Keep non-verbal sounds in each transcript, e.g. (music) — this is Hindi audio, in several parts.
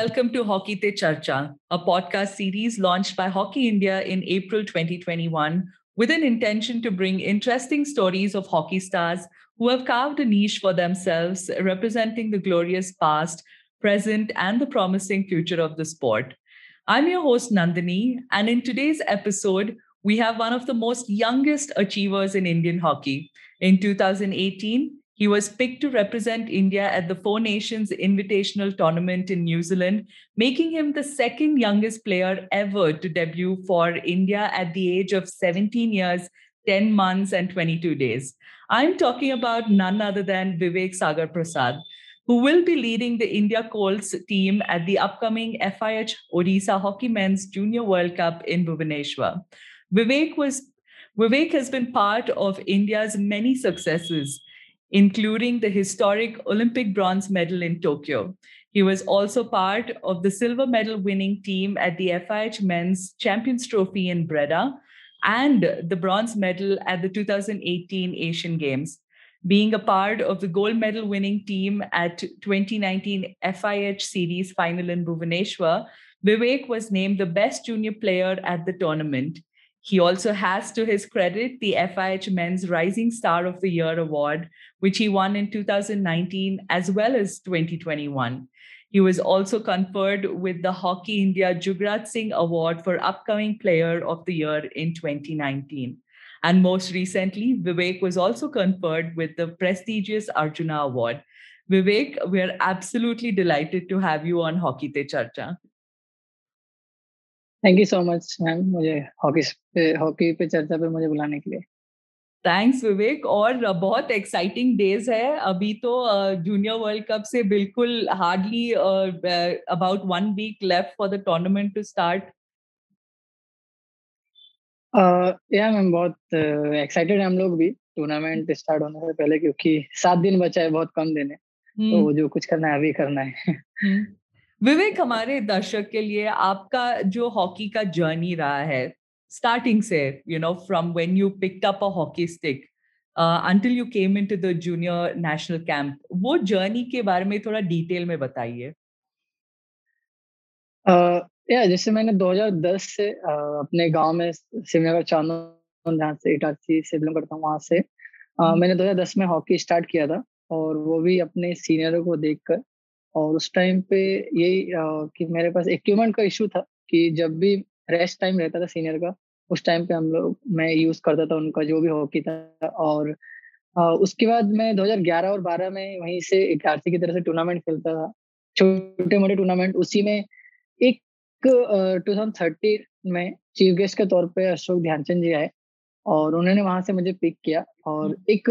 welcome to Hockey Te Charcha, a podcast series launched by Hockey India in April 2021 with an intention to bring interesting stories of hockey stars who have carved a niche for themselves, representing the glorious past, present, and the promising future of the sport. I'm your host, Nandini, and in today's episode, we have one of the most youngest achievers in Indian hockey. In 2018, he was picked to represent India at the Four Nations Invitational Tournament in New Zealand, making him the second youngest player ever to debut for India at the age of 17 years, 10 months, and 22 days. I'm talking about none other than Vivek Sagar Prasad, who will be leading the India Colts team at the upcoming FIH Odisha Hockey Men's Junior World Cup in Bhubaneswar. Vivek was Vivek has been part of India's many successes including the historic Olympic bronze medal in Tokyo. He was also part of the silver medal winning team at the FIH Men's Champions Trophy in Breda and the bronze medal at the 2018 Asian Games. Being a part of the gold medal winning team at 2019 FIH Series final in Bhubaneswar, Vivek was named the best junior player at the tournament. He also has to his credit the FIH Men's Rising Star of the Year award, which he won in 2019 as well as 2021. He was also conferred with the Hockey India Jugraj Singh Award for Upcoming Player of the Year in 2019. And most recently, Vivek was also conferred with the prestigious Arjuna Award. Vivek, we are absolutely delighted to have you on Hockey Te Charcha. Thank you so much ma'am मुझे हॉकी पे हॉकी पे चर्चा पे मुझे बुलाने के लिए। थैंक्स विवेक और बहुत एक्साइटिंग डेज़ है। अभी तो जूनियर वर्ल्ड कप से बिल्कुल hardly about one week left for the tournament to start या मैम बहुत एक्साइटेड uh, हैं हम लोग भी टूर्नामेंट स्टार्ट होने से पहले क्योंकि सात दिन बचा है बहुत कम दिन है। तो हम्म। जो कुछ करना है अभी करना है। हम्म। विवेक हमारे दर्शक के लिए आपका जो हॉकी का जर्नी रहा है स्टार्टिंग से you know from when you picked up a hockey stick until you came into the junior national camp वो जर्नी के बारे में थोड़ा डिटेल में बताइए। या जैसे मैंने 2010 से uh, अपने गाँव में श्रीनगर चांदो जहाँ से इटारसी से बिलोंग करता हूँ वहाँ से uh, मैंने 2010 में हॉकी स्टार्ट किया था और वो भी अपने सीनियरों को देखकर और उस टाइम पे यही कि मेरे पास इक्विपमेंट का इशू था कि जब भी रेस्ट टाइम रहता था सीनियर का उस टाइम पे हम लोग मैं यूज़ करता था उनका जो भी हॉकी था और उसके बाद मैं 2011 और 12 में वहीं से आरसी की तरह से टूर्नामेंट खेलता था छोटे मोटे टूर्नामेंट उसी में एक टू थाउज़ेंड में चीफ गेस्ट के तौर पे अशोक ध्यानचंद जी आए और उन्होंने वहाँ से मुझे पिक किया और हम्म। एक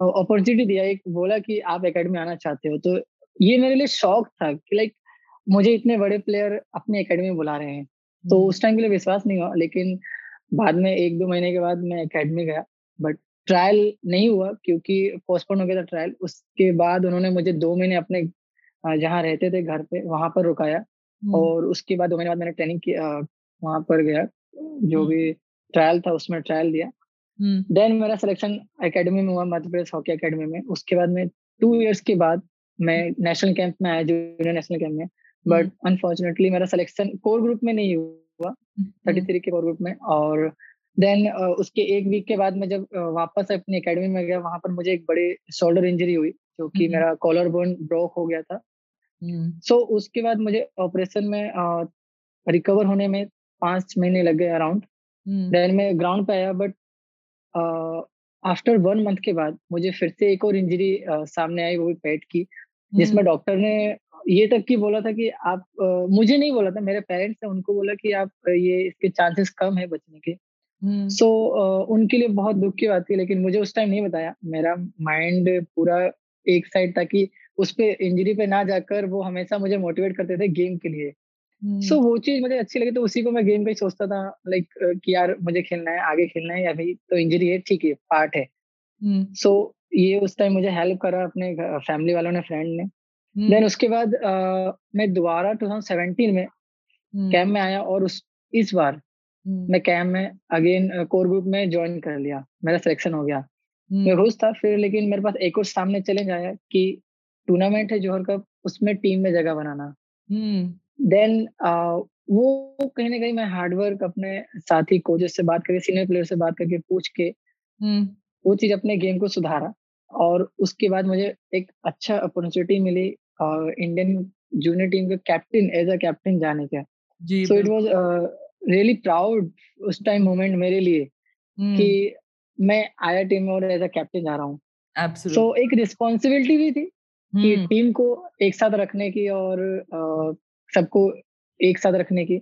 अपॉर्चुनिटी दिया एक बोला कि आप एकेडमी आना चाहते हो तो ये मेरे लिए शौक था कि लाइक मुझे इतने बड़े प्लेयर अपने एकेडमी में बुला रहे हैं। तो हम्म। उस टाइम के लिए विश्वास नहीं हुआ लेकिन बाद में एक दो महीने के बाद मैं एकेडमी गया। बट ट्रायल नहीं हुआ क्योंकि पोस्टपोन हो गया था ट्रायल उसके बाद उन्होंने मुझे दो महीने अपने जहाँ रहते थे घर पे वहाँ पर रुकाया। हम्म। और उसके बाद दो महीने बाद मैंने ट्रेनिंग किया वहाँ पर गया जो हम्म। भी ट्रायल था उसमें ट्रायल दिया। देन मेरा सिलेक्शन एकेडमी में हुआ मध्य प्रदेश हॉकी एकेडमी में। उसके बाद में टू इयर्स के बाद मैं नेशनल कैंप में आया जूनियर नेशनल कैंप में। बट अनफॉर्चुनेटली मेरा सिलेक्शन कोर ग्रुप में नहीं हुआ थर्टी थ्री के कोर ग्रुप में। और देन uh, उसके एक वीक के बाद मैं जब uh, वापस अपनी एकेडमी में गया वहाँ पर मुझे एक बड़े शोल्डर इंजरी हुई जो कि मेरा कॉलर बोन ब्रोक हो गया था। सो so, उसके बाद मुझे ऑपरेशन में रिकवर uh, होने में पाँच महीने लग गए अराउंड देन मैं ग्राउंड पे आया बट आफ्टर वन मंथ के बाद मुझे फिर से एक और इंजरी सामने आई वो भी पेट की जिसमें डॉक्टर ने ये तक की बोला था कि आप आ, मुझे नहीं बोला था मेरे पेरेंट्स ने उनको बोला कि आप ये इसके चांसेस कम है बचने के। सो so, उनके लिए बहुत दुख की बात थी लेकिन मुझे उस टाइम नहीं बताया। मेरा माइंड पूरा एक साइड था कि उस पर इंजरी पे ना जाकर वो हमेशा मुझे मोटिवेट करते थे गेम के लिए। सो so, वो चीज़ मुझे अच्छी लगी तो उसी को मैं गेम का ही सोचता था लाइक कि यार मुझे खेलना है आगे खेलना है अभी तो इंजरी है ठीक है पार्ट है। सो so, ये उस टाइम मुझे हेल्प करा अपने फैमिली वालों ने फ्रेंड ने। देन उसके बाद uh, मैं दोबारा 2017 में कैम्प में आया और उस इस बार मैं कैम्प में अगेन कोर ग्रुप में ज्वाइन कर लिया मेरा सिलेक्शन हो गया। मैं खुश था फिर लेकिन मेरे पास एक और सामने चैलेंज आया कि टूर्नामेंट है जोहर कप उसमें टीम में जगह बनाना। देन uh, वो कहीं ना कहीं मैं हार्डवर्क अपने साथी कोचेस से बात करके सीनियर प्लेयर से बात करके पूछ के वो चीज़ अपने गेम को सुधारा और उसके बाद मुझे एक अच्छा अपॉर्चुनिटी मिली इंडियन जूनियर टीम के कैप्टन एज अ कैप्टन जाने का। So it was really proud उस टाइम मोमेंट मेरे लिए hmm. कि मैं आया टीम में और एज अ कैप्टन जा रहा हूँ। सो so, एक रिस्पॉन्सिबिलिटी भी थी hmm. कि टीम को एक साथ रखने की और uh, सबको एक साथ रखने की।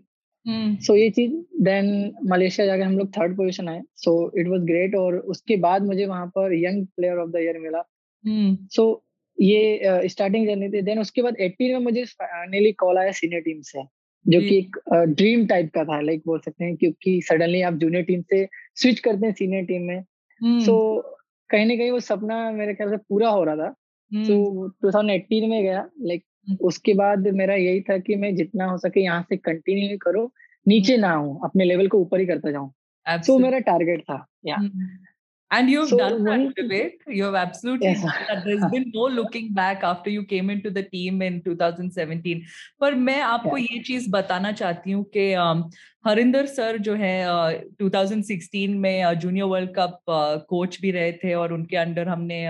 सो so, ये चीज़ देन मलेशिया जाके हम लोग थर्ड पोजीशन आए। सो इट वाज ग्रेट और उसके बाद मुझे वहाँ पर young player of the year मिला। So hmm. so, ये स्टार्टिंग जर्नी थी। देन उसके बाद 18 में मुझे फाइनली कॉल आया सीनियर टीम से जो कि एक ड्रीम टाइप का था लाइक बोल सकते हैं क्योंकि सडनली आप जूनियर टीम से स्विच करते हैं सीनियर टीम में। सो so, कहीं ना कहीं वो सपना मेरे ख्याल से पूरा हो रहा था। तो टू थाउज़ेंड में गया लाइक उसके बाद मेरा यही था कि मैं जितना हो सके यहाँ से कंटिन्यू करो नीचे ना आऊ अपने लेवल को ऊपर ही करता जाऊँ। तो मेरा टारगेट था या And you've so done that, Vivek. You've absolutely yes. done that. There's been no looking back after you came into the team in 2017. पर मैं आपको yeah. ये चीज़ बताना चाहती हूँ कि हरिंदर सर जो है 2016 में जूनियर वर्ल्ड कप कोच भी रहे थे और उनके अंडर हमने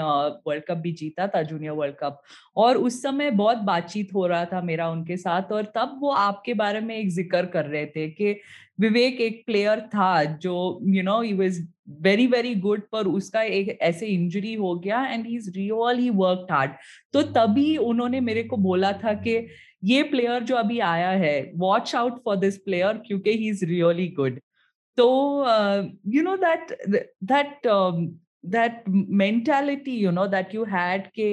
वर्ल्ड कप भी जीता था जूनियर वर्ल्ड कप और उस समय बहुत बातचीत हो रहा था मेरा उनके साथ और तब वो आपके बारे में एक ज़िक्र कर रहे थे कि विवेक एक प्लेयर था जो you know he was very very good पर उसका एक ऐसे इंजरी हो गया and he is really work hard तो तभी उन्होंने मेरे को बोला था कि ये प्लेयर जो अभी आया है watch out for this player क्योंकि ही इज़ रियली गुड तो you know that that that mentality you know that you had के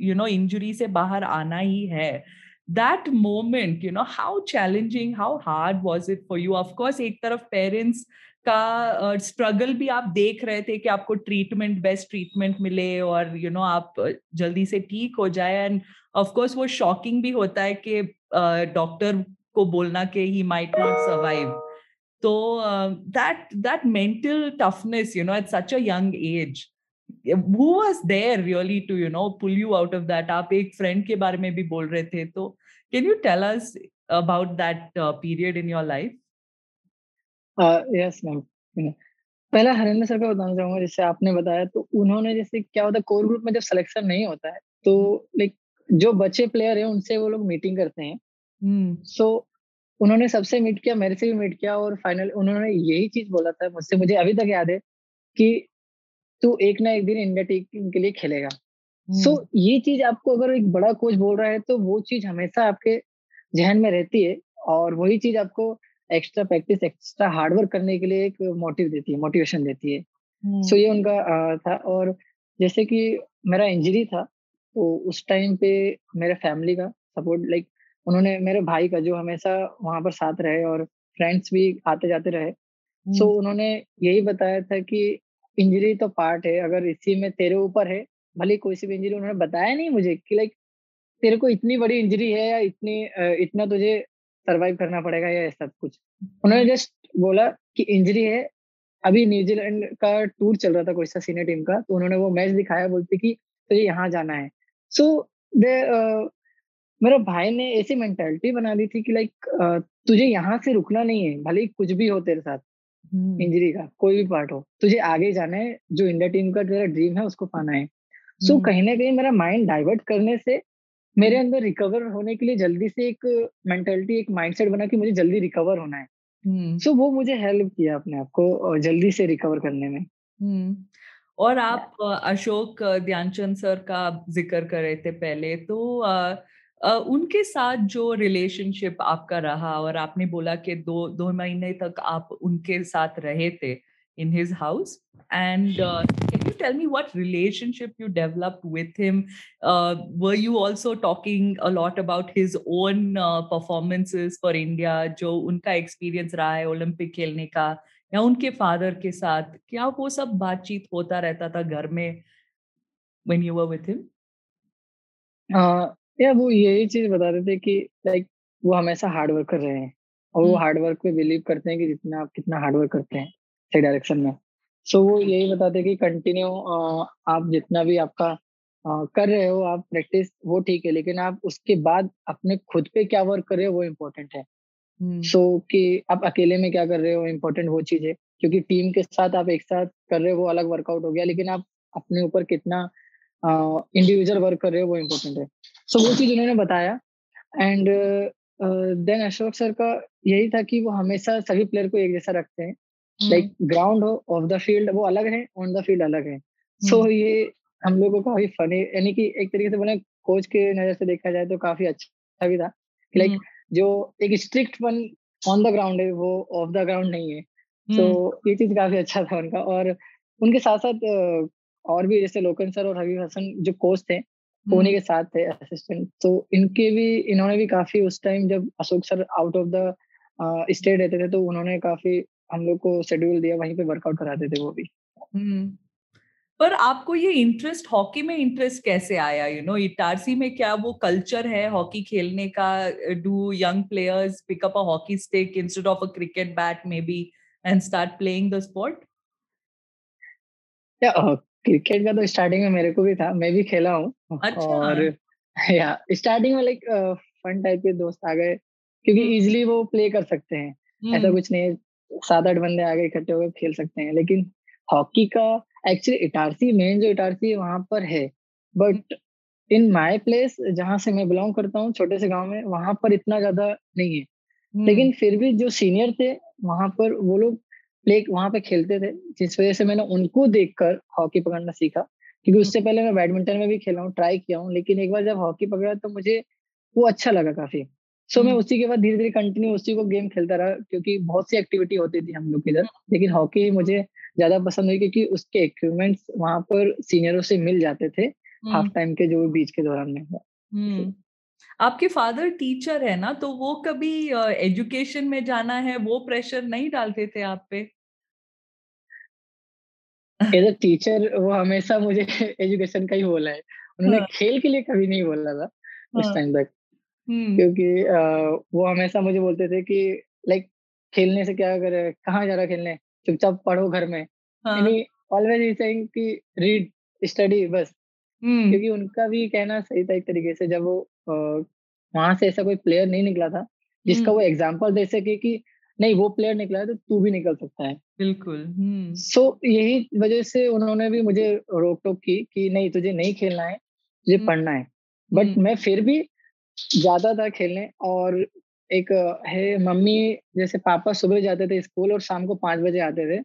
यू नो इंजरी से बाहर आना ही है. That moment, you know, how challenging, how hard was it for you? Of course, एक तरफ़ पेरेंट्स का स्ट्रगल uh, भी आप देख रहे थे कि आपको ट्रीटमेंट बेस्ट ट्रीटमेंट मिले और यू you नो know, आप जल्दी से ठीक हो जाए एंड ऑफ़ कोर्स वो शॉकिंग भी होता है कि डॉक्टर uh, को बोलना कि ही माइट नॉट सर्वाइव तो that that mental toughness you know at such a young age who was there really to you know pull you out of that? आप एक friend के बारे में भी बोल रहे थे तो you tell us about that uh, period in your life? Yes ma'am. पहला हरिंदर सर का बताना चाहूँगा जैसे आपने बताया तो उन्होंने जैसे क्या होता है कोर ग्रुप में जब सिलेक्शन नहीं होता है तो लाइक जो बच्चे प्लेयर है उनसे वो लोग मीटिंग करते हैं। सो hmm. so, उन्होंने सबसे मीट किया मेरे से भी मीट किया और फाइनल उन्होंने यही चीज़ बोला था मुझसे मुझे अभी तक याद है कि तू एक ना एक दिन इंडिया टीम के लिए खेलेगा। सो so, ये चीज़ आपको अगर एक बड़ा कोच बोल रहा है तो वो चीज़ हमेशा आपके जहन में रहती है और वही चीज़ आपको एक्स्ट्रा प्रैक्टिस एक्स्ट्रा हार्डवर्क करने के लिए एक मोटिव देती है मोटिवेशन देती है। सो so, ये उनका आ, था और जैसे कि मेरा इंजरी था तो उस टाइम पे मेरे फैमिली का सपोर्ट लाइक उन्होंने मेरे भाई का जो हमेशा वहाँ पर साथ रहे और फ्रेंड्स भी आते जाते रहे। सो so, उन्होंने यही बताया था कि इंजरी तो पार्ट है अगर इसी में तेरे ऊपर है भले कोई सी भी इंजरी उन्होंने बताया नहीं मुझे कि लाइक तेरे को इतनी बड़ी इंजरी है या इतनी इतना तुझे सरवाइव करना पड़ेगा या सब कुछ। उन्होंने जस्ट बोला कि इंजरी है। अभी न्यूजीलैंड का टूर चल रहा था कोई सा सीनियर टीम का तो उन्होंने वो मैच दिखाया बोलते कि तुझे यहाँ जाना है। सो so, दे uh, मेरे भाई ने ऐसी मेंटेलिटी बना दी थी कि लाइक uh, तुझे यहाँ से रुकना नहीं है भले ही कुछ भी हो तेरे साथ hmm. इंजरी का कोई भी पार्ट हो। तुझे आगे जाना है जो इंडिया टीम का तेरा ड्रीम है उसको पाना है। सो so, कहीं ना कहीं मेरा माइंड डाइवर्ट करने से मेरे अंदर रिकवर होने के लिए जल्दी से एक मेंटेलिटी एक माइंडसेट बना कि मुझे जल्दी रिकवर होना है। सो so, वो मुझे हेल्प किया अपने आप को जल्दी से रिकवर करने में। और आप अशोक ध्यानचंद सर का ज़िक्र कर रहे थे पहले तो उनके साथ जो रिलेशनशिप आपका रहा और आपने बोला कि दो दो महीने तक आप उनके साथ रहे थे in his house and uh, can you tell me what relationship you developed with him uh, were you also talking a lot about his own uh, performances for india जो उनका experience रहा है ओलंपिक खेलने का या उनके फादर के साथ क्या वो सब बातचीत होता रहता था घर में when you were with him uh, या वो यही चीज़ बता रहे थे कि लाइक वो हमेशा हार्ड वर्क कर रहे हैं और वो हार्ड वर्क पे बिलीव करते हैं कि जितना आप कितना हार्ड वर्क करते हैं सही डायरेक्शन में। सो वो यही बताते कि कंटिन्यू आप जितना भी आपका आ, कर रहे हो आप प्रैक्टिस वो ठीक है लेकिन आप उसके बाद अपने खुद पे क्या वर्क कर रहे हो वो इम्पोर्टेंट है। सो so, कि आप अकेले में क्या कर रहे हो इम्पोर्टेंट वो चीज़ है क्योंकि टीम के साथ आप एक साथ कर रहे हो वो अलग वर्कआउट हो गया लेकिन आप अपने ऊपर कितना इंडिविजुअल वर्क कर रहे हो वो इम्पोर्टेंट है। सो so, वो चीज़ उन्होंने बताया। एंड देन अशोक सर का यही था कि वो हमेशा सभी प्लेयर को एक जैसा रखते हैं। लाइक ग्राउंड हो ऑफ़ द फ़ील्ड वो अलग है ऑन द फ़ील्ड अलग है। सो so, ये हम लोगों को काफ़ी फनी यानी कि एक तरीके से बोले कोच के नज़र से देखा जाए तो काफ़ी अच्छा भी था। लाइक जो एक strict one on the ground है वो ऑफ़ द ग्राउंड नहीं है। तो ये चीज़ काफ़ी अच्छा था उनका। और उनके साथ साथ और भी जैसे लोकन सर और हबीब हसन जो कोच थे उन्हीं के साथ थे असिस्टेंट तो इनके भी इन्होंने भी काफ़ी उस टाइम जब Ashok sir out of the state रहते थे तो उन्होंने काफ़ी हम लोग को शेड्यूल दिया वहीं पे वर्कआउट कराते थे वो भी। पर आपको ये इंटरेस्ट हॉकी में इंटरेस्ट कैसे आया? यू नो इटारसी में क्या वो कल्चर है हॉकी खेलने का? Do young players pick up a hockey stick instead of a cricket bat maybe and start playing the sport cricket का तो स्टार्टिंग में मेरे को भी था मैं भी खेला हूँ। अच्छा। और या स्टार्टिंग में लाइक फन टाइप के दोस्त आ गए क्योंकि इजीली वो प्ले कर सकते हैं। ऐसा कुछ नहीं है सात आठ बंदे आगे इकट्ठे होकर खेल सकते हैं। लेकिन हॉकी का एक्चुअली इटारसी मेन जो इटारसी है वहाँ पर है बट इन माय प्लेस जहाँ से मैं बिलोंग करता हूँ छोटे से गाँव में वहाँ पर इतना ज़्यादा नहीं है। हम्म। लेकिन फिर भी जो सीनियर थे वहाँ पर वो लोग प्ले वहाँ पे खेलते थे जिस वजह से मैंने उनको देखकर हॉकी पकड़ना सीखा। क्योंकि उससे पहले मैं बैडमिंटन में भी खेला हूँ ट्राई किया हूँ लेकिन एक बार जब हॉकी पकड़ा तो मुझे वो अच्छा लगा काफ़ी। सो मैं हम्म। उसी के बाद धीरे धीरे कंटिन्यू उसी को गेम खेलता रहा क्योंकि बहुत सी एक्टिविटी होती थी हम लोग इधर लेकिन हॉकी मुझे ज़्यादा पसंद हुई क्योंकि उसके इक्विपमेंट्स वहाँ पर सीनियरों से मिल जाते थे हाफ़ हम्म। टाइम के जो बीच के दौरान में हम्म। आपके फादर टीचर है ना तो वो कभी एजुकेशन में जाना है वो प्रेशर नहीं डालते थे आप पे एज अ टीचर वो हमेशा मुझे (laughs) एजुकेशन का ही बोला है उन्होंने हाँ. खेल के लिए कभी नहीं बोला था उस टाइम हाँ। तक हम्म। क्योंकि वो हमेशा मुझे बोलते थे कि लाइक खेलने से क्या अगर कहाँ जा रहा खेलने? चुपचाप पढ़ो घर में। यानी ऑलवेज सेइंग कि रीड स्टडी बस। हम्म। क्योंकि उनका भी कहना सही था एक तरीके से जब वो वहाँ से ऐसा कोई प्लेयर नहीं निकला था जिसका वो एग्ज़ाम्पल दे सके कि नहीं वो प्लेयर निकला है तो तू भी निकल सकता है। बिल्कुल सो so, यही वजह से उन्होंने भी मुझे रोक टोक की कि नहीं तुझे नहीं खेलना है तुझे पढ़ना है। बट मैं फिर भी जाता था खेलने और एक है मम्मी जैसे पापा सुबह जाते थे स्कूल और शाम को पाँच बजे आते थे।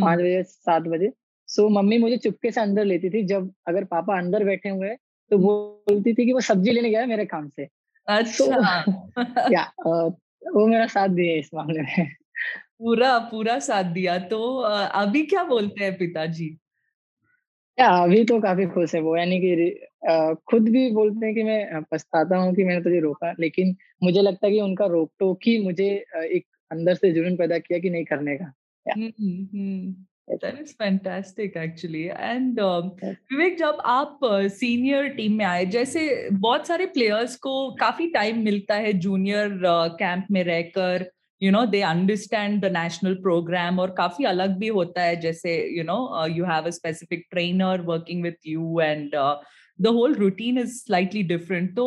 पाँच बजे सात बजे। सो मम्मी मुझे चुपके से अंदर लेती थी। जब अगर पापा अंदर बैठे हुए तो बोलती थी कि वो सब्ज़ी लेने गया मेरे काम से। अच्छा। तो, (laughs) या वो मेरा साथ दिए इस मामले में। पूरा पूरा साथ दिया। तो अभी क्या बोलते हैं पिताजी? या अभी तो काफ़ी खुश है वो यानी कि खुद भी बोलते हैं कि मैं पछताता हूँ कि मैंने तुझे रोका लेकिन मुझे लगता है कि उनका रोक टोक ही मुझे एक अंदर से जुनून पैदा किया कि नहीं करने का That is fantastic actually. And विवेक जब आप सीनियर टीम में आए जैसे बहुत सारे प्लेयर्स को काफ़ी टाइम मिलता है जूनियर कैंप में रहकर you know they understand the national programme और काफ़ी अलग भी होता है जैसे you know you have a specific trainer working with you and the whole routine is slightly different तो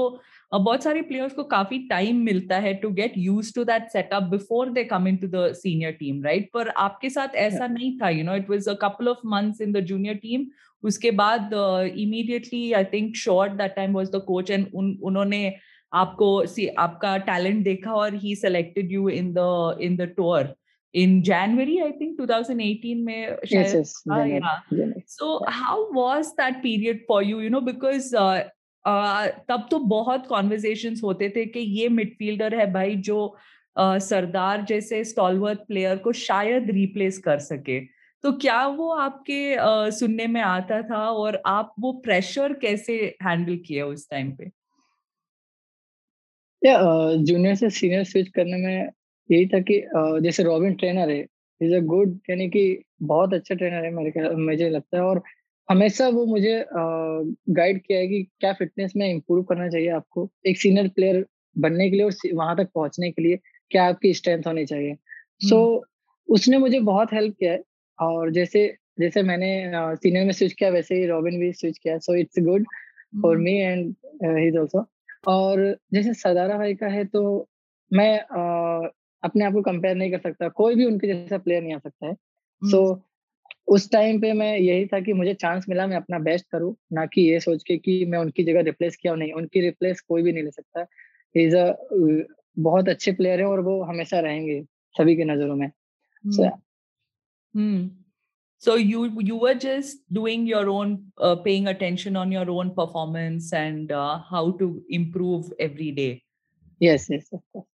uh, बहुत सारे प्लेयर्स को काफ़ी टाइम मिलता है to get used to that setup before they come in to the senior team right पर आपके साथ ऐसा नहीं था you know it was a couple of months in the junior team उसके बाद immediately I think Sjoerd that time was the coach and उन्होंने आपको सी आपका टैलेंट देखा और he selected you in the in the tour in January, I think 2018 में yes, yes, January, yeah. January. So how was that period for you? You know, because uh, uh, तब तो बहुत कॉन्वर्जेशन होते थे कि ये मिडफील्डर है भाई जो uh, सरदार जैसे स्टॉलवर्थ प्लेयर को शायद रिप्लेस कर सके तो क्या वो आपके uh, सुनने में आता था और आप वो प्रेशर कैसे हैंडल किए उस टाइम पे या जूनियर से सीनियर स्विच करने में यही था कि जैसे रॉबिन ट्रेनर है इज़ अ गुड यानी कि बहुत अच्छा ट्रेनर है मेरे ख्याल मुझे लगता है और हमेशा वो मुझे गाइड किया है कि क्या फिटनेस में इम्प्रूव करना चाहिए आपको एक सीनियर प्लेयर बनने के लिए और वहाँ तक पहुँचने के लिए क्या आपकी स्ट्रेंथ होनी चाहिए। सो so, उसने मुझे बहुत हेल्प किया है और जैसे जैसे मैंने सीनियर में स्विच किया वैसे ही रॉबिन भी स्विच किया so it's good for me and he is also और जैसे सदारा भाई का है तो मैं uh, अपने आप को कंपेयर नहीं कर सकता कोई भी उनके जैसा प्लेयर नहीं आ सकता है। सो so, उस टाइम पे मैं यही था कि मुझे चांस मिला मैं अपना बेस्ट करूँ ना कि ये सोच के कि मैं उनकी जगह रिप्लेस किया नहीं उनकी रिप्लेस कोई भी नहीं ले सकता। इज़ अ बहुत अच्छे प्लेयर है और वो हमेशा रहेंगे सभी की नज़रों में। so, hmm. so you you were just doing your own uh, paying attention on your own performance and uh, how to improve every day. Yes yes of course.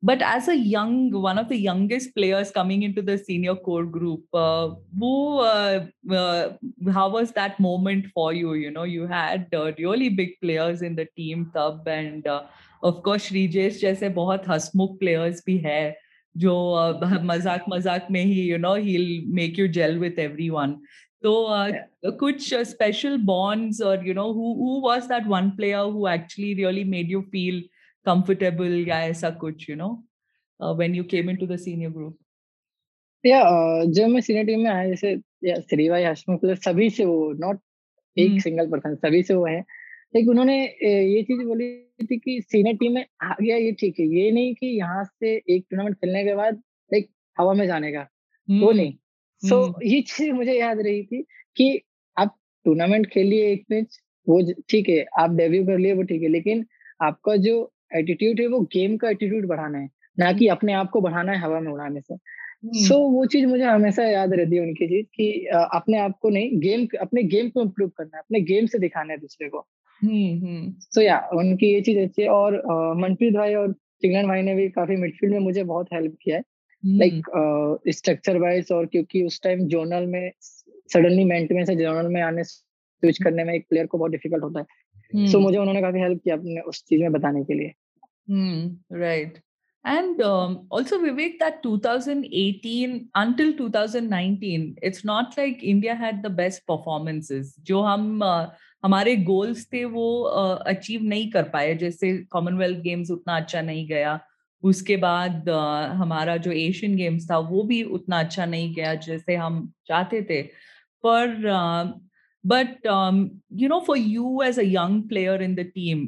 But as a young one of the youngest players coming into the senior core group uh, who uh, uh, how was that moment for you? You know you had uh, really big players in the team tab and uh, of course shrijesh jaise bahut hasmukh players bhi hai जो मज़ाक मज़ाक में ही you know he make you gel with every one तो कुछ स्पेशल बॉन्ड्स और you know who was that one player who actually really made you feel comfortable या ऐसा कुछ you know when you came into the senior group या जब मैं सीनियर टीम में आया जैसे श्री भाई सभी से वो नॉट एक सिंगल पर्सन सभी से वो है। लेकिन उन्होंने ये चीज़ बोली थी कि सीनियर टीम में आ गया ये ठीक है। ये नहीं कि यहाँ से एक टूर्नामेंट खेलने के बाद लाइक हवा में जाने का वो नहीं। सो so, ये (laughs) चीज़ मुझे याद रही थी कि आप टूर्नामेंट खेल लिए एक मैच वो ठीक है आप डेब्यू कर लिए वो ठीक है लेकिन आपका जो एटीट्यूड है वो गेम का एटीट्यूड बढ़ाना है ना कि अपने आप को बढ़ाना है हवा में उड़ाने से। सो so, वो चीज़ मुझे हमेशा याद रहती है उनकी चीज़ कि अपने आप को नहीं गेम अपने गेम को इम्प्रूव करना है अपने गेम से दिखाना है दूसरे को। सो या उनकी ये चीज़ अच्छी है और मनप्रीत भाई और चिंगन भाई ने भी काफ़ी मिडफील्ड में मुझे बहुत हेल्प किया है। लाइक स्ट्रक्चर वाइज और क्योंकि उस टाइम जोनल में सडनली मेंटेनेंस से जोनल में आने स्विच करने में एक प्लेयर को बहुत डिफ़िकल्ट होता है। सो so, मुझे उन्होंने काफ़ी हेल्प किया अपने उस चीज़ में बताने के लिए। Right And um, also, Vivek, that 2018 until 2019, it's not like India had the best performances. जो हम uh, हमारे गोल्स थे वो अचीव नहीं कर पाए। जैसे कॉमनवेल्थ गेम्स उतना अच्छा नहीं गया, उसके बाद हमारा जो एशियन गेम्स था वो भी उतना अच्छा नहीं गया जैसे हम चाहते थे। पर but you know for you as a young player in the team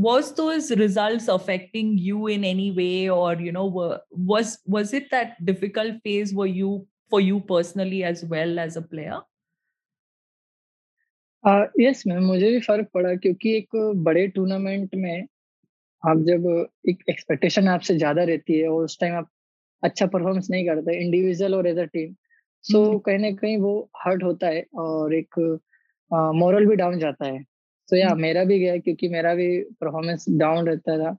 was those result affecting you in any way और you know was was it that difficult phase वो you for you personally as well as a player yes ma'am मुझे भी फ़र्क पड़ा क्योंकि एक बड़े टूर्नामेंट में आप जब एक एक्सपेक्टेशन आपसे ज़्यादा रहती है और उस टाइम आप अच्छा परफॉर्मेंस नहीं करते इंडिविजुअल और एज अ टीम सो कहीं ना कहीं वो हर्ट होता है और एक मॉरल भी डाउन जाता है। सो so, या मेरा भी गया क्योंकि मेरा भी परफॉर्मेंस डाउन रहता था।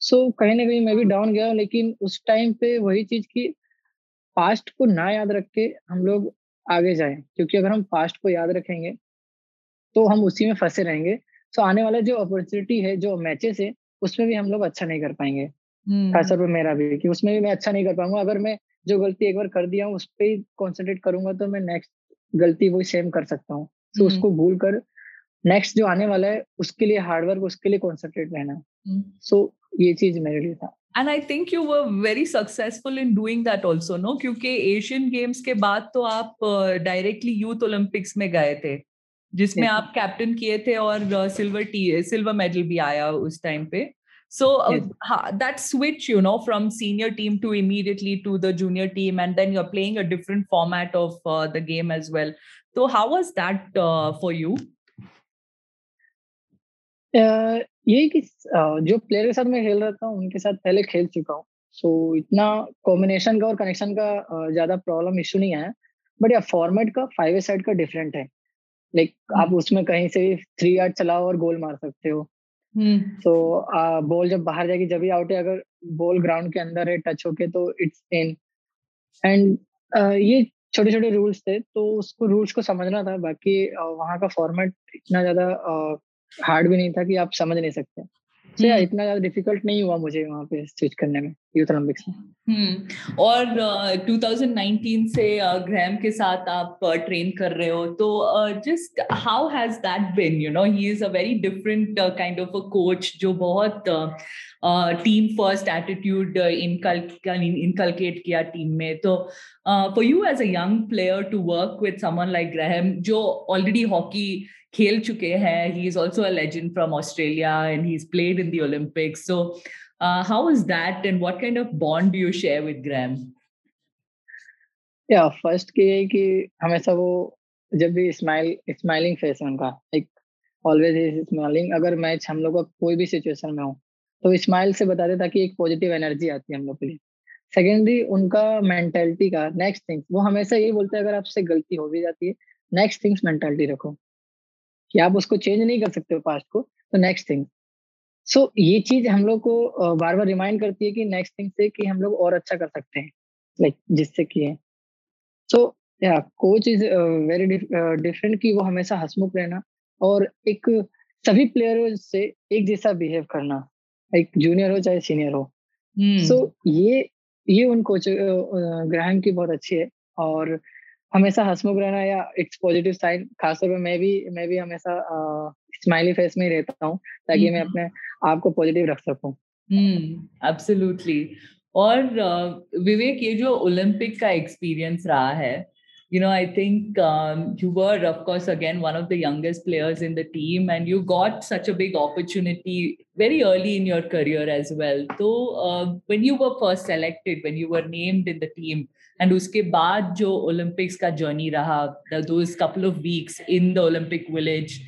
सो so, कहीं ना कहीं मैं भी डाउन गया लेकिन उस टाइम पे वही चीज़ की पास्ट को ना याद रख के हम लोग आगे जाए क्योंकि अगर हम पास्ट को याद रखेंगे तो हम उसी में फंसे रहेंगे। सो आने वाला जो अपॉर्चुनिटी है जो मैचेस है उसमें भी हम लोग अच्छा नहीं कर पाएँगे। खासतौर पर मेरा भी कि उसमें भी मैं अच्छा नहीं कर पाऊँगा। अगर मैं जो गलती एक बार कर दिया हूँ उस पर ही कॉन्सेंट्रेट करूँगा तो मैं नेक्स्ट गलती वही सेम कर सकता हूँ। तो उसको भूल कर नेक्स्ट जो आने वाला है उसके लिए हार्डवर्क उसके लिए कॉन्सेंट्रेट रहना। सो ये चीज़ मेरे लिए था। And I think you were very successful in doing that also no क्योंकि एशियन गेम्स के बाद तो आप डायरेक्टली यूथ ओलंपिक्स में गए थे। जिसमें आप कैप्टन किए थे और सिल्वर टी सिल्वर मेडल भी आया उस टाइम पे। So that switch you know from senior team to immediately to the junior team and then you are playing a different format of the game as well तो how was that for you ये कि uh, जो प्लेयर के साथ मैं खेल रहा था उनके साथ पहले खेल चुका हूँ। सो इतना कॉम्बिनेशन का और कनेक्शन का uh, ज़्यादा प्रॉब्लम इशू नहीं आया। बट या फॉर्मेट का फाइव ए साइड का डिफरेंट है। लाइक आप उसमें कहीं से भी थ्री यार्ड चलाओ और गोल मार सकते हो। तो बॉल जब बाहर जाएगी जब भी आउट है अगर बॉल ग्राउंड के अंदर है टच होके तो इट्स इन एंड ये छोटे छोटे रूल्स थे तो उसको रूल्स को समझना था बाकी वहाँ का फॉर्मेट इतना ज़्यादा हार्ड भी नहीं था कि आप समझ नहीं सकते। So, yeah, इतना ज़्यादा डिफ़िकल्ट नहीं हुआ मुझे वहाँ पे स्विच करने में। यूथ ओलंपिक्स में और uh, 2019 से ग्रैम uh, के साथ आप ट्रेन uh, कर रहे हो तो just how has that been you know he is a very different kind of a coach जो बहुत टीम फ़र्स्ट एटीट्यूड इनकलकेट किया टीम में। तो for you as a young player to work with someone like Graham जो ऑलरेडी हॉकी खेल चुके हैं he is also a legend from Australia and he is played in the Olympics so Uh, how is that, and what kind of bond do you share with Graham? या फ़र्स्ट की है कि हमेशा वो जब भी स्माइल स्माइलिंग फेस है उनका लाइक ऑलवेज स्माइलिंग अगर मैच हम लोग का कोई भी सिचुएशन में हो तो स्माइल से बता दे ताकि एक पॉजिटिव एनर्जी आती है हम लोग के लिए। सेकेंडरी उनका मेंटेलिटी का नेक्स्ट थिंग्स वो हमेशा यही बोलते हैं अगर आपसे गलती हो भी जाती है नेक्स्ट थिंग्स मेंटेलिटी रखो। कि आप उसको चेंज नहीं कर सकते हो पास्ट को तो नेक्स्ट थिंग सो so, ये चीज़ हम लोग को बार बार रिमाइंड करती है कि नेक्स्ट थिंग से कि हम लोग और अच्छा कर सकते हैं लाइक like, जिससे किए सो या कोच इज़ वेरी डिफरेंट कि वो हमेशा हसमुख रहना और एक सभी प्लेयरों से एक जैसा बिहेव करना एक जूनियर हो चाहे सीनियर हो सो hmm. so, ये ये उन कोच ग्राहम की बहुत अच्छी है और हमेशा हंसमुख रहना या इट्स पॉजिटिव साइन खासतौर पर मैं भी मैं भी हमेशा स्माइली फेस में ही रहता हूँ ताकि मैं अपने आप को पॉजिटिव रख सकूँ। एब्सोल्युटली और विवेक ये जो ओलंपिक का एक्सपीरियंस रहा है you know I think you were of course again one of the youngest players in the team and you got such a big opportunity very early in your career as well तो when you were first selected when you were named in the team and उसके बाद जो ओलंपिक्स का जर्नी रहा those couple of weeks in the Olympic village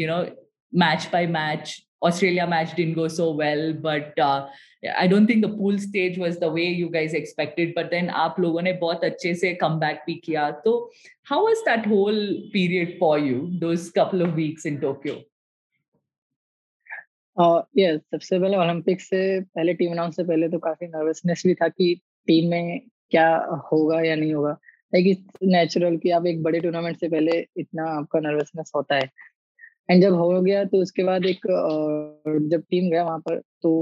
you know match by match Australia match didn't go so well but I don't think the pool stage was the way you guys expected but then आप लोगों ने बहुत अच्छे से कम बैक भी किया। तो how was that whole period for you those couple of weeks in Tokyo yes सबसे पहले ओलंपिक से पहले टीम अनाउंस से पहले तो काफ़ी नर्वसनेस भी था कि टीम में क्या होगा या नहीं होगा? लाइक इट्स नेचुरल कि आप एक बड़े टूर्नामेंट से पहले इतना आपका नर्वसनेस होता है। एंड जब हो गया तो उसके बाद एक जब टीम गया वहाँ पर तो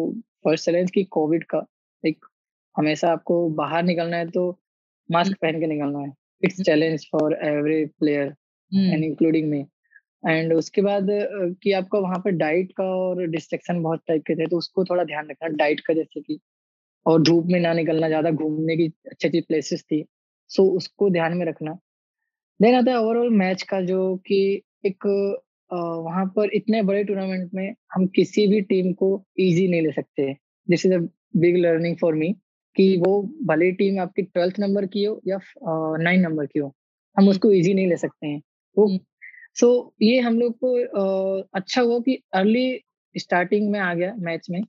फ़र्स्ट चैलेंज की कोविड का एक हमेशा आपको बाहर निकलना है तो मास्क पहन के निकलना है। It's challenge for every player and including me and उसके बाद कि आपको वहाँ पर डाइट का और डिस्ट्रक्शन बहुत टाइप के थे तो उसको थोड़ा ध्यान रखना डाइट का जैसे कि और धूप में ना निकलना ज़्यादा घूमने की अच्छी अच्छी प्लेसेस थी सो so, उसको ध्यान में रखना देन आता है ओवरऑल मैच का जो कि एक वहाँ पर इतने बड़े टूर्नामेंट में हम किसी भी टीम को इजी नहीं ले सकते this is a big learning for me कि वो भले टीम आपकी ट्वेल्थ नंबर की हो या नाइन नंबर की हो हम। उसको इजी नहीं ले सकते हैं वो सो हम्म। so, ये हम लोग को अच्छा हुआ कि अर्ली स्टार्टिंग में आ गया मैच में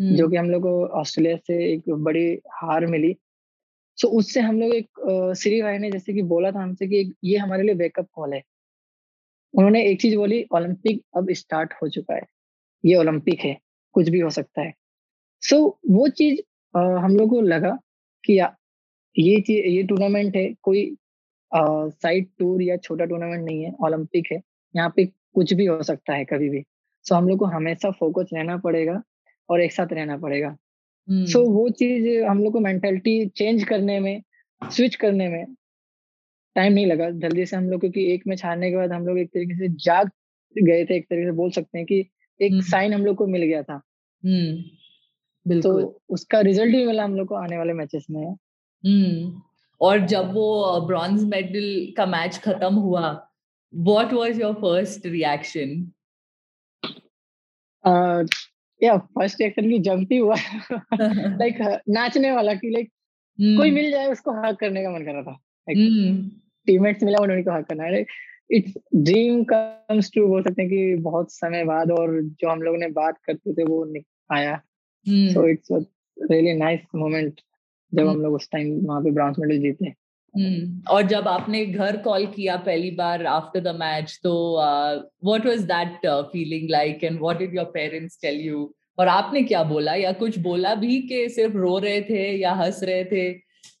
जो हम्म। कि हम लोग को ऑस्ट्रेलिया से एक बड़ी हार मिली। सो so, उससे हम लोग एक श्री भाई ने जैसे कि बोला था हमसे कि ये हमारे लिए बैकअप कॉल है। उन्होंने एक चीज़ बोली ओलंपिक अब स्टार्ट हो चुका है। ये ओलंपिक है कुछ भी हो सकता है। सो so, वो चीज़ हम लोग को लगा कि या, ये चीज़ ये टूर्नामेंट है कोई साइड टूर या छोटा टूर्नामेंट नहीं है ओलंपिक है। यहाँ पे कुछ भी हो सकता है कभी भी। सो so, हम लोग को हमेशा फोकस रहना पड़ेगा। और एक साथ रहना पड़ेगा। सो hmm. so, वो चीज़ हम लोग को मेंटेलिटी चेंज करने में स्विच करने में टाइम नहीं लगा जल्दी से हम लोग क्योंकि एक मैच हारने के बाद हम लोग एक तरीके से जाग गए थे एक तरीके से बोल सकते हैं कि एक साइन हम लोग को मिल गया था। तो उसका रिज़ल्ट भी मिला हम लोग को आने वाले मैचेस में। हम्म और जब वो ब्रॉन्ज मेडल का मैच खत्म हुआ what was your first reaction या फ़र्स्ट रिएक्शन की जंपी हुआ। (laughs) लाइक नाचने वाला कि लाइक कोई मिल जाए उसको हक करने का मन कर रहा था। टीममेट्स मिला उन्होंने को हक करना। है इट्स ड्रीम कम्स ट्रू बोल सकते हैं कि बहुत समय बाद और जो हम लोग ने बात करते थे वो आया। So it's really nice moment जब हम लोग उस टाइम वहाँ पे ब्रॉन्ज मेडल जीते। Hmm. और जब आपने घर कॉल किया पहली बार आफ्टर द मैच तो what was that feeling like and what did your parents tell you और आपने क्या बोला? या कुछ बोला भी कि सिर्फ़ रो रहे थे या हंस रहे थे?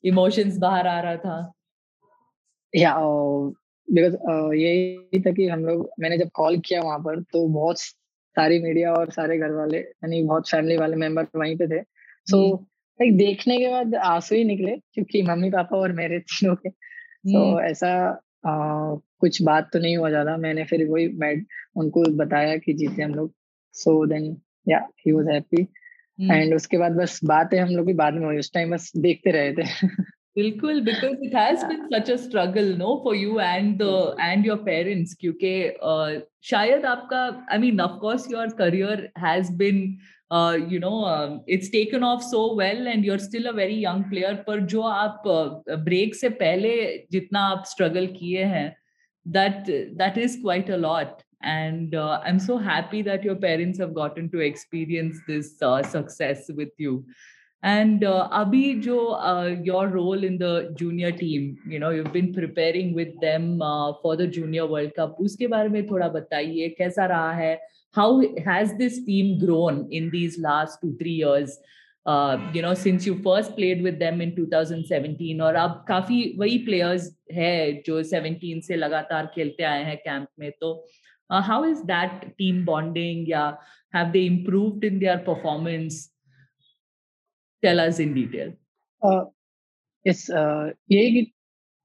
इमोशंस बाहर आ रहा था। या बिकॉज़ यही था कि हम लोग मैंने जब कॉल किया वहाँ पर तो बहुत सारी मीडिया और सारे घर वाले यानी बहुत फैमिली वाले मेंबर वहीं पे थे। सो so, लाइक देखने के बाद आँसू ही निकले क्योंकि मम्मी पापा और मेरे तीनों के। तो ऐसा आ, कुछ बात तो नहीं हुआ ज़्यादा। मैंने फिर वही मैं उनको बताया कि जीते हम लोग। सो देन या ही वाज हैप्पी एंड उसके बाद बस बातें हम लोग भी बाद में हुई। उस टाइम बस देखते रहे थे। (laughs) बिल्कुल because it has been such a struggle no for you and the and your parents क्योंकि शायद आपका I mean of course your career has been uh, you know uh, it's taken off so well and you're still a very young player पर जो आप ब्रेक uh, से पहले जितना आप स्ट्रगल किए हैं that that is quite a lot and uh, i'm so happy that your parents have gotten to experience this uh, success with you and uh, abhi jo uh, your role in the junior team you know you've been preparing with them uh, for the junior world cup uske bare mein thoda bataiye kaisa raha hai how has this team grown in these last two three years uh, you know since you first played with them in 2017 और अब काफी वही players है जो 17 से लगातार खेलते आए हैं कैंप में तो uh, how is that team bonding yeah have they improved in their performance Tell us in detail. Uh, yes uh, ये कि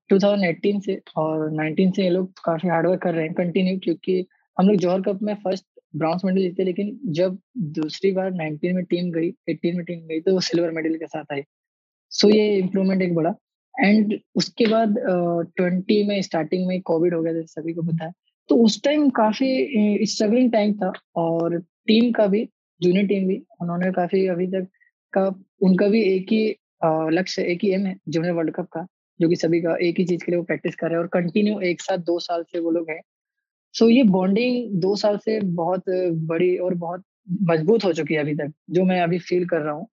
2018 से और 19 से ये लोग काफ़ी हार्डवर्क कर रहे हैं कंटिन्यू क्योंकि हम लोग जौहर कप में फ़र्स्ट ब्राउन्स मेडल जीते लेकिन जब दूसरी बार 19 में टीम गई 18 में टीम गई तो वो सिल्वर मेडल के साथ आई। सो so ये इम्प्रूवमेंट एक बड़ा। एंड उसके बाद ट्वेंटी uh, में स्टार्टिंग में कोविड हो गया जैसे सभी को पता है। तो उस टाइम काफ़ी स्ट्रगलिंग टाइम था और टीम का भी जूनियर टीम भी उन्होंने काफ़ी अभी तक का उनका भी एक ही लक्ष्य एक ही एम है जूनियर वर्ल्ड कप का जो कि सभी का एक ही चीज़ के लिए वो प्रैक्टिस कर रहे हैं और कंटिन्यू एक साथ दो साल से वो लोग हैं सो so, ये बॉन्डिंग दो साल से बहुत बड़ी और बहुत मज़बूत हो चुकी है अभी तक जो मैं अभी फील कर रहा हूँ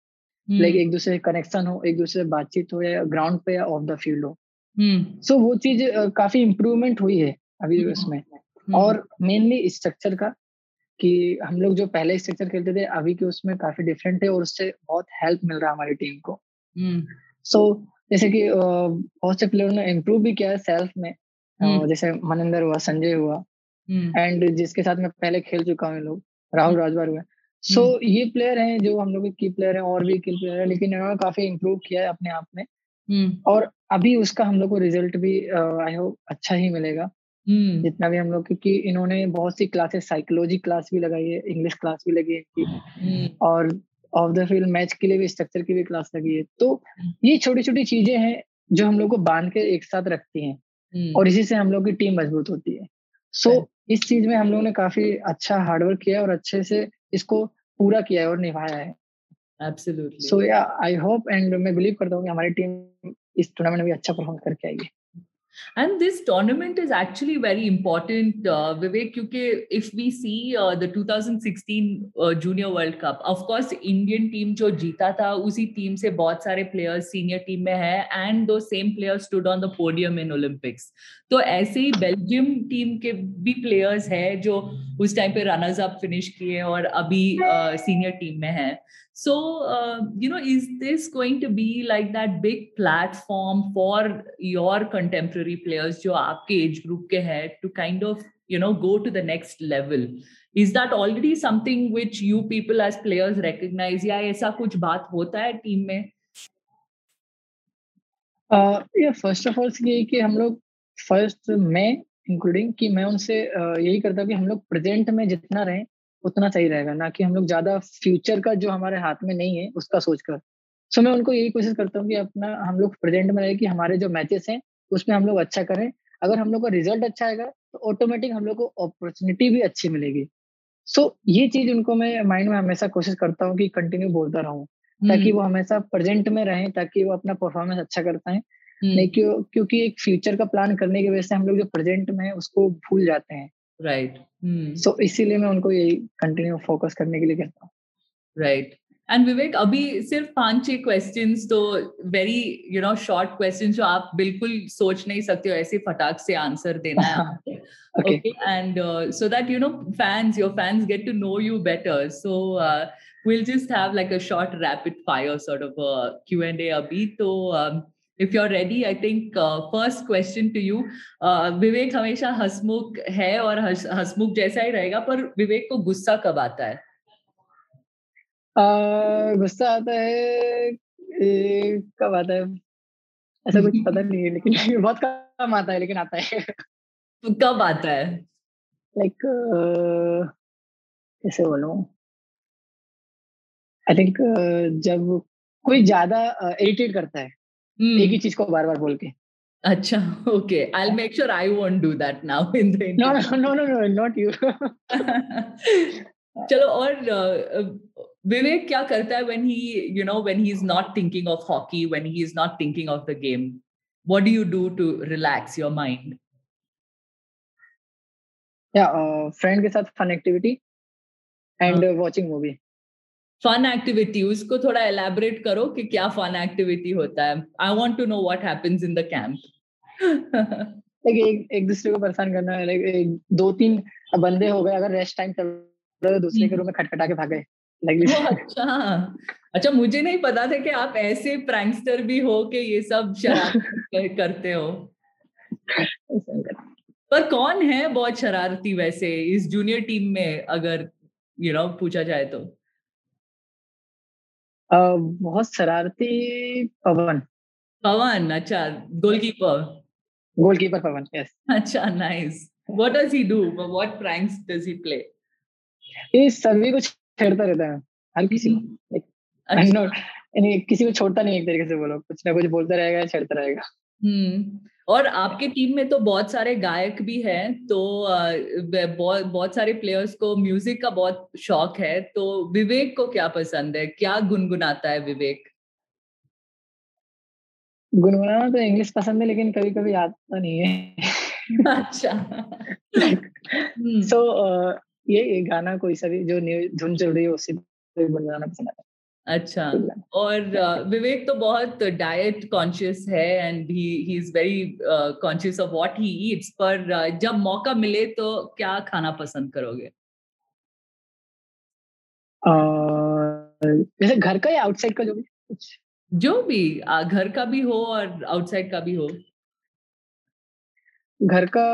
लाइक हम्म। एक दूसरे कनेक्शन हो एक दूसरे से बातचीत हो या ग्राउंड पे या ऑफ़ द फ़ील्ड हो सो हम्म। so, वो चीज़ काफ़ी इम्प्रूवमेंट हुई है अभी हम्म। उसमें और मेनली स्ट्रक्चर का कि हम लोग जो पहले स्ट्रक्चर खेलते थे अभी के उसमें काफ़ी डिफरेंट है और उससे बहुत हेल्प मिल रहा है हमारी टीम को। सो so, जैसे कि बहुत से प्लेयर ने इम्प्रूव भी किया है सेल्फ में। जैसे मनिंदर हुआ संजय हुआ। एंड हम्म। जिसके साथ मैं पहले खेल चुका हूँ लोग राहुल हम्म। राजभर हुए। सो so, हम्म। ये प्लेयर हैं जो हम लोग के की प्लेयर हैं और भी की प्लेयर है लेकिन इन्होंने काफ़ी इम्प्रूव किया है अपने आप में। और अभी उसका हम लोग को रिज़ल्ट भी आई होप अच्छा ही मिलेगा। जितना भी हम लोग क्योंकि इन्होंने बहुत सी क्लासेस साइकोलॉजी क्लास भी लगाई है इंग्लिश क्लास भी लगी है इनकी। और ऑफ़ द फ़ील्ड मैच के लिए भी स्ट्रक्चर की भी क्लास लगी है। तो ये छोटी छोटी चीज़ें हैं जो हम लोग को बाँध के एक साथ रखती हैं। और इसी से हम लोग की टीम मज़बूत होती है। सो so, इस चीज़ में हम लोगों ने काफ़ी अच्छा हार्डवर्क किया और अच्छे से इसको पूरा किया है और निभाया है। एब्सोल्युटली सो या आई होप एंड मैं बिलीव करता हूँ कि हमारी टीम इस टूर्नामेंट में भी अच्छा परफॉर्म करके आएगी। And this tournament is actually very important, uh, Vivek, because if we see uh, the 2016 uh, Junior World Cup, of course, Indian team जो जीता था उसी टीम से बहुत सारे players senior team में है and those same players stood on the podium in Olympics. तो ऐसे ही बेल्जियम टीम के भी प्लेयर्स हैं जो उस टाइम पे रनर्स अप फिनिश किए और अभी uh, टीम में हैं So, uh, you know, is this going to be like that big platform for your contemporary players, jo aapke age group ke hai, to kind of, you know, go to the next level? Is that already something which you people as players recognize? या ऐसा कुछ बात होता है टीम में? या फ़र्स्ट ऑफ़ ऑल ये कि हम लोग फ़र्स्ट मैं इंक्लूडिंग कि मैं उनसे uh, यही करता हूँ कि हम लोग प्रेजेंट में जितना रहें उतना सही रहेगा ना कि हम लोग ज़्यादा फ्यूचर का जो हमारे हाथ में नहीं है उसका सोचकर। सो so, मैं उनको यही कोशिश करता हूँ कि अपना हम लोग प्रेजेंट में रहे कि हमारे जो मैचेस हैं उसमें हम लोग अच्छा करें। अगर हम लोग का रिज़ल्ट अच्छा आएगा तो ऑटोमेटिक हम लोग को अपॉर्चुनिटी भी अच्छी मिलेगी। सो so, ये चीज़ उनको मैं माइंड में हमेशा कोशिश करता हूँ कि कंटिन्यू बोलता रहूँ ताकि हम्म। वो हमेशा प्रेजेंट में रहें ताकि वो अपना परफॉर्मेंस अच्छा कर पाए। हम्म। नहीं क्यों क्योंकि एक फ्यूचर का प्लान करने की वजह से हम लोग जो प्रेजेंट में है उसको भूल जाते हैं। Right so hmm. इसीलिए मैं उनको यही कंटिन्यू फोकस करने के लिए कहता हूँ। राइट एंड विवेक अभी सिर्फ़ पाँच छह क्वेश्चन तो very you know short question जो आप बिल्कुल सोच नहीं सकते हो ऐसे फटाक से आंसर देना है okay and so that you know fans your fans get to know you better so will just have short rapid fire sort of Q and A अभी। तो um, if you're ready i think uh, first question to you. Uh, विवेक हमेशा हसमुख है और हसमुख जैसा ही रहेगा पर विवेक को गुस्सा कब आता है? गुस्सा आता है कब आता है? ऐसा कुछ पता नहीं है लेकिन (laughs) बहुत कम आता है लेकिन आता है। तो कब आता है? लाइक कैसे बोलूँ? आई थिंक जब कोई ज़्यादा इरिटेट करता है. एक ही चीज़ को बार बार बोल के। अच्छा okay I will make sure do that now in the no no no no not you चलो और विवेक क्या करता है when he you know when he is not thinking of hockey when he is not thinking of the game what do you do to relax your mind friend के साथ connectivity and watching movie fun activity उसको थोड़ा एलैबोरेट करो कि क्या फन एक्टिविटी होता है। I want to know what happens in the camp like एक एक दूसरे को परेशान करना है। लाइक दो तीन बंदे हो गए अगर रेस्ट टाइम चल रहा है दूसरे के रूम में खटखटा के भागे। अच्छा। अच्छा मुझे नहीं पता था कि आप ऐसे प्रैंकस्टर भी हो कि ये सब शरारत (laughs) करते हो। पर कौन है बहुत शरारती वैसे इस जूनियर टीम में अगर यू you नो know, पूछा जाए तो? बहुत शरारती पवन। पवन अच्छा गोलकीपर गोलकीपर पवन यस अच्छा nice what does he do what pranks does he play ये सभी को छेड़ता रहता है हर किसी को। अच्छा। किसी को छोड़ता नहीं एक तरीके से बोलो कुछ ना कुछ बोलता रहेगा छेड़ता रहेगा। हम्म। और आपके टीम में तो बहुत सारे गायक भी हैं तो बहुत बहुत सारे प्लेयर्स को म्यूज़िक का बहुत शौक है तो विवेक को क्या पसंद है? क्या गुनगुनाता है विवेक? गुनगुनाना तो इंग्लिश पसंद है लेकिन कभी कभी आता नहीं है। अच्छा। सो (laughs) so, uh, ये, ये गाना कोई सा भी जो धुन चल रही है उसी पे गुनगुनाना पसंद आता है। अच्छा। और विवेक तो बहुत डाइट कॉन्शियस है and he he is very conscious of what he eats पर जब मौका मिले तो क्या खाना पसंद करोगे? जैसे घर का या आउटसाइड का जो भी? कुछ। जो भी घर का भी हो और आउटसाइड का भी हो। घर का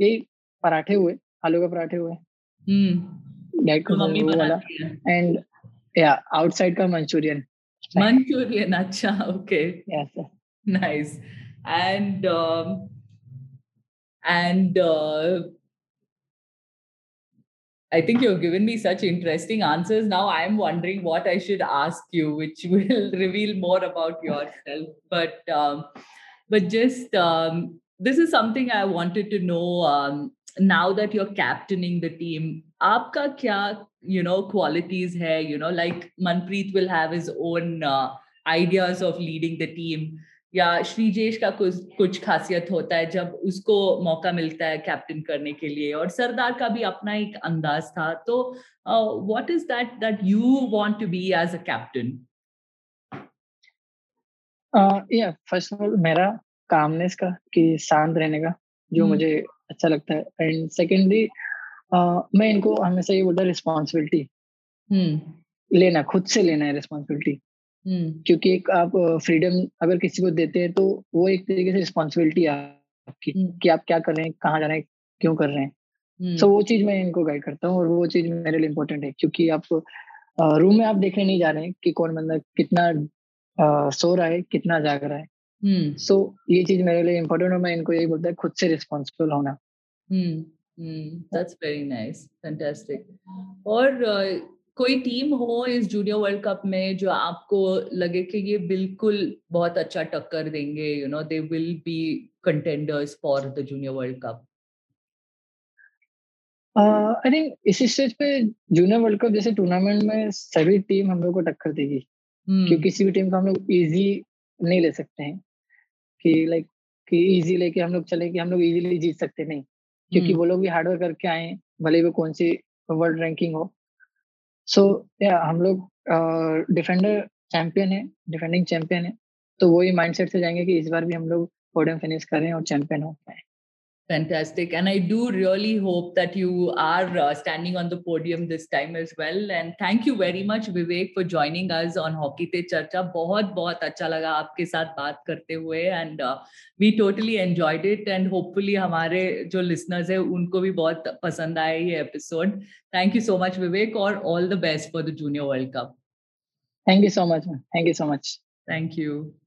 यही पराठे हुए आलू के पराठे हुए। हम्म। And yeah outside ka manchurian manchurian acha okay yes sir. nice and um, and uh, I think you've given me such interesting answers. Now I'm wondering what I should ask you, which will (laughs) reveal more about yourself. But um, but just um, this is something I wanted to know um, now that you're captaining the team, आपका क्या you know qualities hai you know like manpreet will have his own uh, ideas of leading the team. या श्रीजेश का कुछ कुछ खासियत होता है जब उसको मौका मिलता है कैप्टन करने के लिए। और सरदार का भी अपना एक अंदाज था। तो what is that that you want to be as a captain या फ़र्स्ट ऑफ़ ऑल मेरा कामनेस का कि शांत रहने का। जो hmm. मुझे अच्छा लगता है एंड सेकेंडली मैं इनको हमेशा ये बोलता रिस्पॉन्सिबिलिटी हम्म। लेना खुद से लेना है रिस्पॉन्सिबिलिटी हम्म। क्योंकि एक आप फ्रीडम अगर किसी को देते हैं तो वो एक तरीके से रिस्पॉन्सिबिलिटी आपकी हम्म। कि आप क्या कर रहे हैं कहाँ जा रहे हैं क्यों कर रहे हैं सो so, वो चीज़ मैं इनको गाइड करता हूँ और वो चीज़ मेरे लिए इम्पोर्टेंट है क्योंकि आप रूम में आप देखने नहीं जा रहे हैं कि कौन बंदा कितना सो रहा है कितना जाग रहा है सो ये चीज़ मेरे लिए इम्पोर्टेंट और मैं इनको यही बोलता है खुद से रिस्पॉन्सिबल होना। दैट्स वेरी नाइस फैंटास्टिक और कोई टीम हो इस जूनियर वर्ल्ड कप में जो आपको लगे कि ये बिल्कुल बहुत अच्छा टक्कर देंगे you know they will be contenders for the junior world cup I think इसी स्टेज पे जूनियर वर्ल्ड कप जैसे टूर्नामेंट में सभी टीम हम लोग को टक्कर देगी। hmm. क्योंकि किसी भी टीम को हम लोग इजी नहीं ले सकते हैं। कि लाइक कि इजी लेके हम लोग चले कि हम लोग इजीली जीत सकते नहीं। क्योंकि वो लोग भी हार्डवर्क करके आए भले वो कौन सी वर्ल्ड रैंकिंग हो। सो so, या हम लोग डिफेंडर चैंपियन है डिफेंडिंग चैंपियन है। तो वही माइंडसेट से जाएँगे कि इस बार भी हम लोग पोडियम फिनिश करें और चैंपियन हो पाए। Fantastic. And I do really hope that you are uh, standing on the podium this time as well. And thank you very much, Vivek, for joining us on Hockey Te Charcha. बहुत बहुत अच्छा लगा आपके साथ बात करते हुए and uh, we totally enjoyed it and hopefully हमारे जो listeners हैं उनको भी बहुत पसंद आए ये episode. Thank you so much, Vivek, और all the best for the Junior World Cup. Thank you so much. Man. Thank you so much. Thank you. Okay.